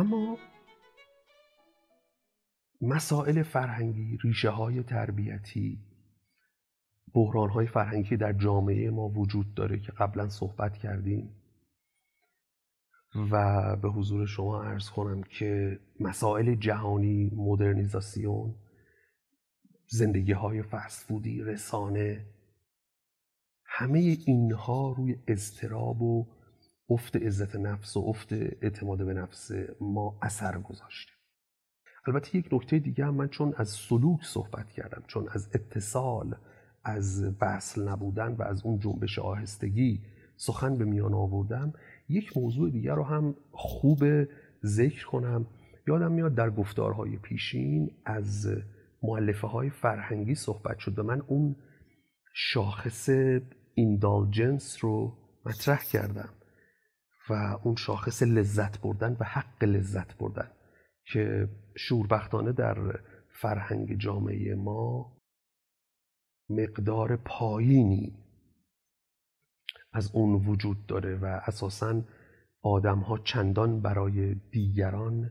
اما مسائل فرهنگی ریشه های تربیتی بحران های فرهنگی در جامعه ما وجود داره که قبلا صحبت کردیم و به حضور شما عرض کنم که مسائل جهانی مدرنیزاسیون زندگی های فسفودی رسانه همه اینها روی اضطراب و افت عزت نفس و افت اعتماد به نفس ما اثر گذاشته. البته یک نکته دیگه هم من چون از سلوک صحبت کردم چون از اتصال از وصل نبودن و از اون جنبش آهستگی سخن به میان آوردم یک موضوع دیگر رو هم خوب ذکر کنم. یادم میاد در گفتارهای پیشین از معلفه های فرهنگی صحبت شد و من اون شاخص ایندالجنس رو مطرح کردم. و اون شاخص لذت بردن و حق لذت بردن که شوربختانه در فرهنگ جامعه ما مقدار پایینی از اون وجود داره و اساسا آدم ها چندان برای دیگران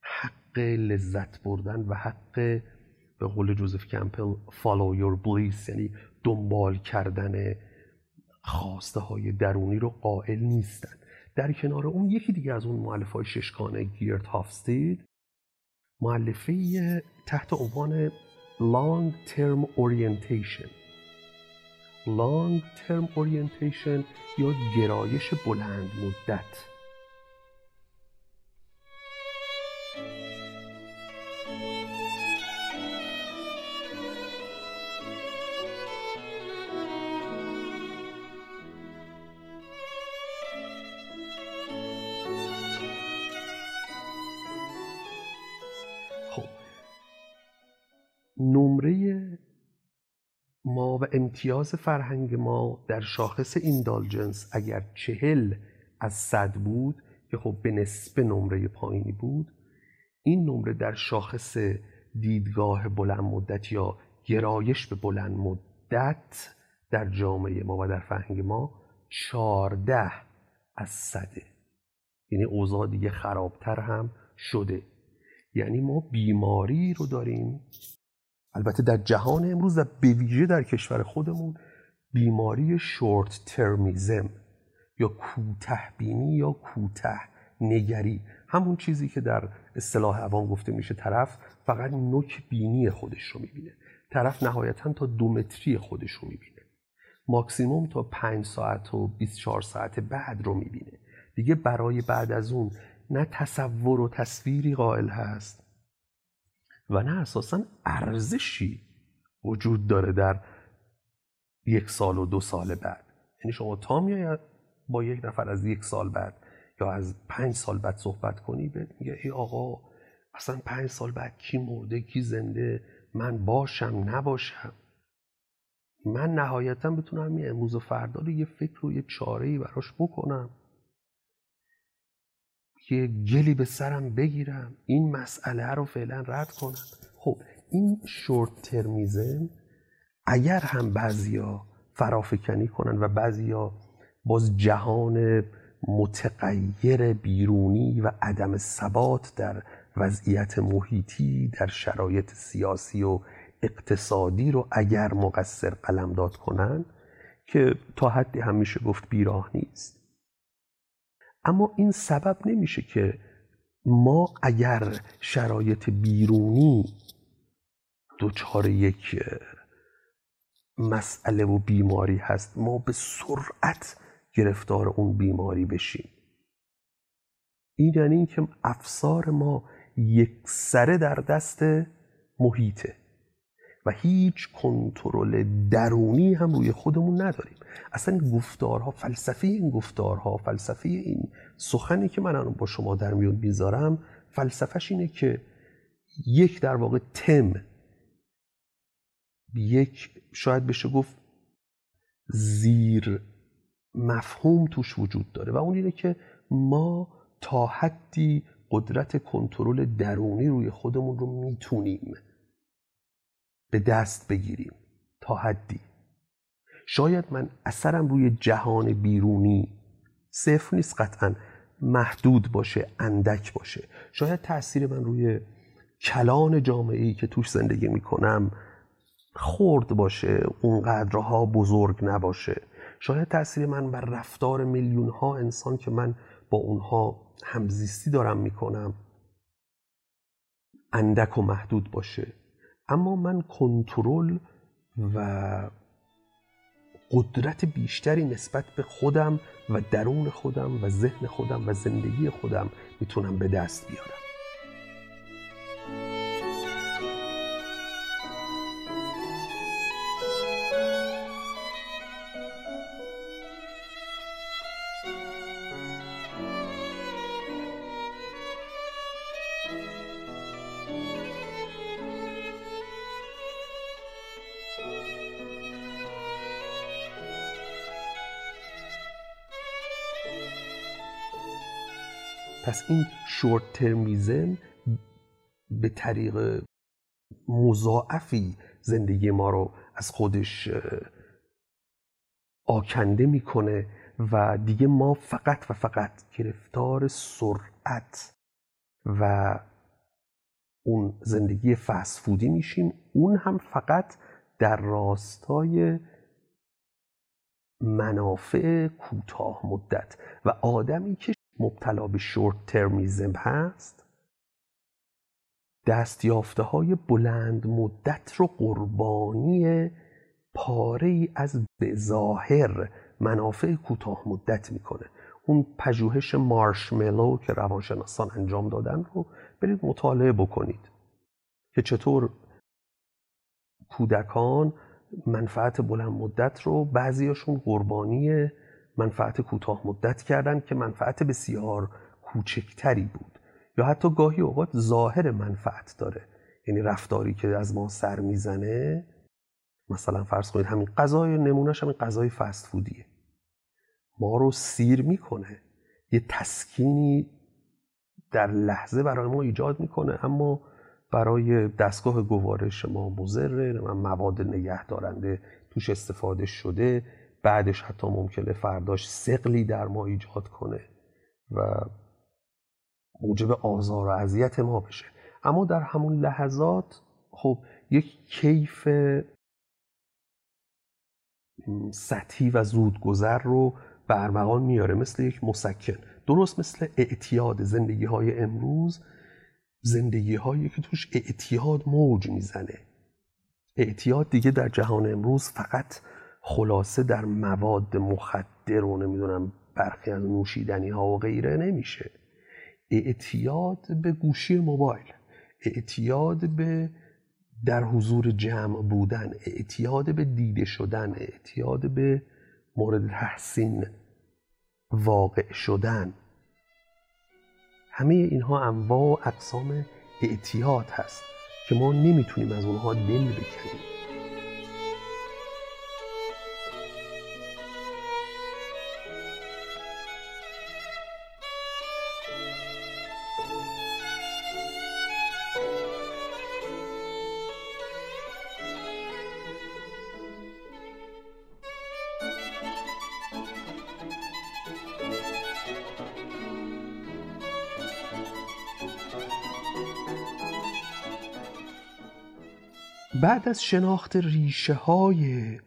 حق لذت بردن و حق به قول جوزف کمپل follow your bliss یعنی دنبال کردن خواسته های درونی رو قائل نیستن. در کنار اون یکی دیگه از اون معلف های ششگانه گیرت هافستید معلفه تحت عنوان long term orientation. Long term orientation یا گرایش بلند مدت. نمره ما و امتیاز فرهنگ ما در شاخص ایندالجنس اگر چهل از صد بود که خب به نسبه نمره پایینی بود این نمره در شاخص دیدگاه بلند مدت یا گرایش به بلند مدت در جامعه ما و در فرهنگ ما چارده از صده. یعنی اوضاع دیگه خرابتر هم شده. یعنی ما بیماری رو داریم البته در جهان امروز و به ویژه در کشور خودمون بیماری شورت ترمیزم یا کوته بینی یا کوته نگری همون چیزی که در اصطلاح عوام گفته میشه طرف فقط نوک بینی خودش رو می‌بینه. طرف نهایتا تا دو متری خودش رو می‌بینه. ماکسیموم تا پنج ساعت و 24 ساعت بعد رو می‌بینه. دیگه برای بعد از اون نه تصور و تصویری قائل هست. و نه اساسا ارزشی وجود داره در یک سال و دو سال بعد. یعنی شما تا میاید با یک نفر از یک سال بعد یا از پنج سال بعد صحبت کنی به میگه ای آقا اصلا پنج سال بعد کی مرده کی زنده من باشم نباشم؟ من نهایتا بتونم یه امروز و فردا رو یه فکر و یه چاره ای براش بکنم. یه گلی به سرم بگیرم این مسئله رو فعلا رد کنم. خب این شورت ترمیزم اگر هم بعضیا فرافکنی کنن و بعضیا باز جهان متغیر بیرونی و عدم ثبات در وضعیت محیطی در شرایط سیاسی و اقتصادی رو اگر مقصر قلمداد کنن که تا حدی هم میشه گفت بیراه نیست. اما این سبب نمیشه که ما اگر شرایط بیرونی دچار یک مسئله و بیماری هست ما به سرعت گرفتار اون بیماری بشیم. این یعنی اینکه افسار ما یک سره در دست محیطه. و هیچ کنترل درونی هم روی خودمون نداریم. اصلا گفتارها فلسفه این گفتارها فلسفه این سخنی که من با شما در میون می‌ذارم فلسفهش اینه که یک در واقع تم یک شاید بشه گفت زیر مفهوم توش وجود داره و اون اینه که ما تا حدی قدرت کنترل درونی روی خودمون رو می‌تونیم. به دست بگیریم. تا حدی. شاید من اثرم روی جهان بیرونی صفر نیست قطعا محدود باشه اندک باشه. شاید تاثیر من روی کلان جامعه ای که توش زندگی می‌کنم خرد باشه اونقدرها بزرگ نباشه. شاید تاثیر من بر رفتار میلیون ها انسان که من با اونها همزیستی دارم می‌کنم اندک و محدود باشه. اما من کنترل و قدرت بیشتری نسبت به خودم و درون خودم و ذهن خودم و زندگی خودم می‌تونم به دست بیارم. پس این شورت ترمیزم به طریق مضاعفی زندگی ما رو از خودش آکنده می‌کنه و دیگه ما فقط و فقط گرفتار سرعت و اون زندگی فسفودی میشیم. اون هم فقط در راستای منافع کوتاه مدت. و آدمی که مبتلا به شورت ترمیزم هست دستیافته های بلند مدت رو قربانی پاره ای از به منافع کوتاه مدت می‌کنه. اون پژوهش مارشملو که روانشناسان انجام دادن رو برید مطالعه بکنید که چطور کودکان منفعت بلند مدت رو بعضیاشون قربانی منفعت کوتاه مدت کردن که منفعت بسیار کوچکتری بود. یا حتی گاهی اوقات ظاهر منفعت داره. یعنی رفتاری که از ما سر می‌زنه مثلا فرض کنید همین غذای نمونهش همین غذای فست فودیه. ما رو سیر می‌کنه. یه تسکینی در لحظه برای ما ایجاد می‌کنه. اما برای دستگاه گوارش ما مضره مواد نگه دارنده توش استفاده شده. بعدش حتی ممکنه فرداش سقلی در ما ایجاد کنه و موجب آزار و اذیت ما بشه. اما در همون لحظات خب یک کیف سطحی و زودگذر رو به ارمغان میاره مثل یک مسکن. درست مثل اعتیاد زندگی های امروز زندگی هایی که توش اعتیاد موج می‌زنه. اعتیاد دیگه در جهان امروز فقط خلاصه در مواد مخدر و نمی‌دونم برخی از نوشیدنی ها و غیره نمیشه. اعتیاد به گوشی موبایل اعتیاد به در حضور جمع بودن اعتیاد به دیده شدن اعتیاد به مورد تحسین واقع شدن. همه اینها انواع و اقسام اعتیاد هست که ما نمی‌تونیم از اونها دل بکنیم بعد از شناخت ریشه های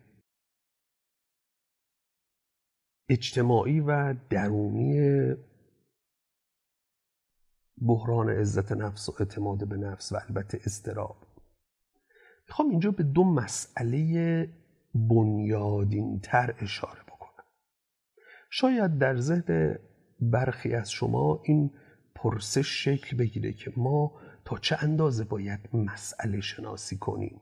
اجتماعی و درونی بحران عزت نفس و اعتماد به نفس و البته استراب می‌خوام اینجا به دو مسئله بنیادینتر اشاره بکنم. شاید در ذهن برخی از شما این پرسش شکل بگیره که ما تا چه اندازه باید مسئله شناسی کنیم؟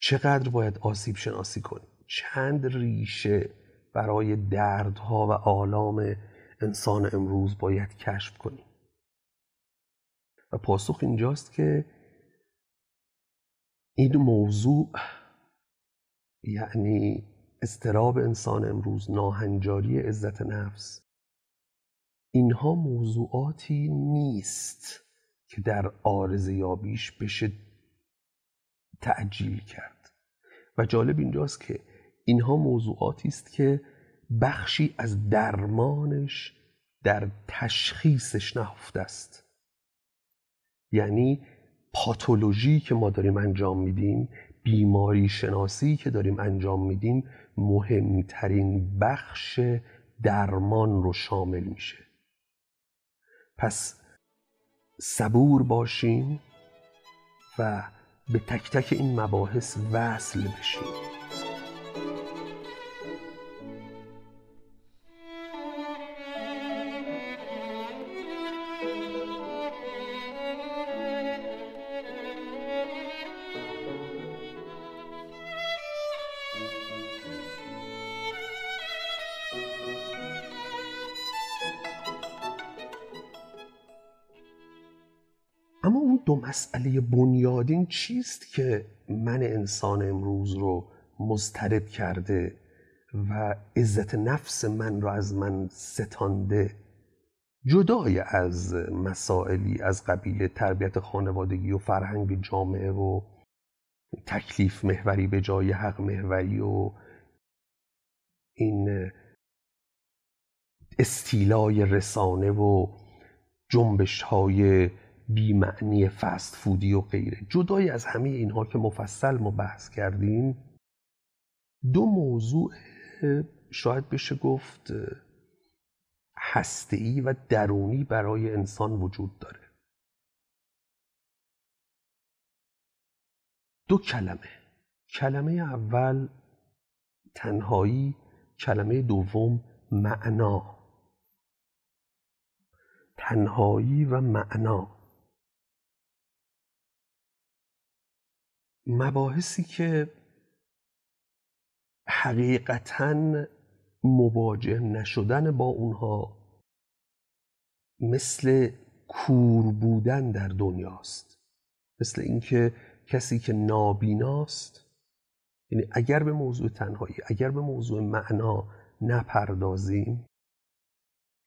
چقدر باید آسیب شناسی کنیم؟ چند ریشه برای دردها و آلام انسان امروز باید کشف کنیم؟ و پاسخ اینجاست که این موضوع یعنی استراب انسان امروز ناهنجاری عزت نفس اینها موضوعاتی نیست که در آرز یابیش بشه تعجیل کرد. و جالب اینجاست که اینها موضوعاتی است که بخشی از درمانش در تشخیصش نهفته است. یعنی پاتولوژی که ما داریم انجام میدیم بیماری شناسی که داریم انجام میدیم مهمترین بخش درمان رو شامل میشه. پس صبور باشیم و به تک تک این مباحث وصل بشیم دو مسئله بنیادین چیست که من انسان امروز رو مضطرب کرده و عزت نفس من رو از من ستانده؟ جدای از مسائلی از قبیل تربیت خانوادگی و فرهنگ جامعه و تکلیف محوری به جای حق محوری و این استیلای رسانه و جنبش های بیمعنی فست فودی و غیره. جدای از همه اینها که مفصل ما بحث کردیم دو موضوع شاید بشه گفت هسته‌ای و درونی برای انسان وجود داره. دو کلمه. کلمه اول تنهایی کلمه دوم معنا. تنهایی و معنا. مباحثی که حقیقتا مواجه نشدن با اونها مثل کور بودن در دنیاست. مثل اینکه کسی که نابیناست یعنی اگر به موضوع تنهایی اگر به موضوع معنا نپردازیم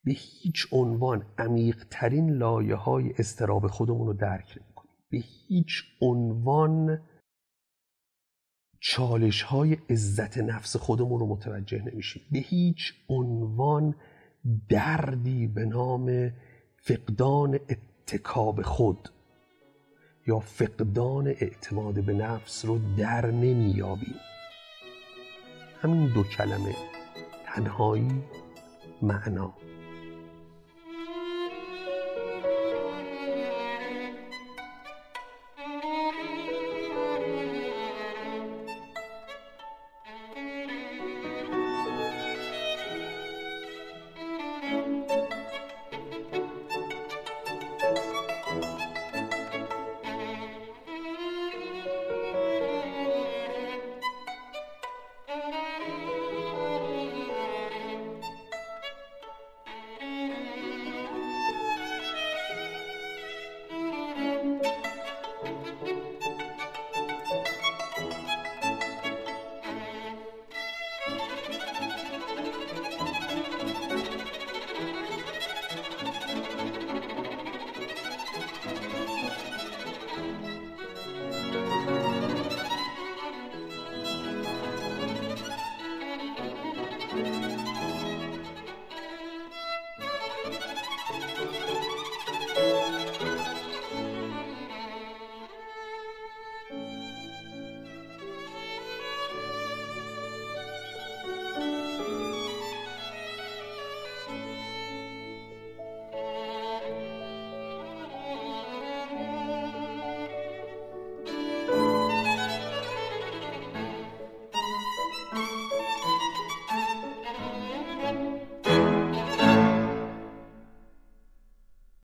به هیچ عنوان عمیقترین لایه های استراب خودمون رو درک نمی‌کنیم. به هیچ عنوان چالش های عزت نفس خودمون رو متوجه نمیشیم. به هیچ عنوان دردی به نام فقدان اتکاب خود یا فقدان اعتماد به نفس رو در نمیابیم همین دو کلمه تنهایی معنا.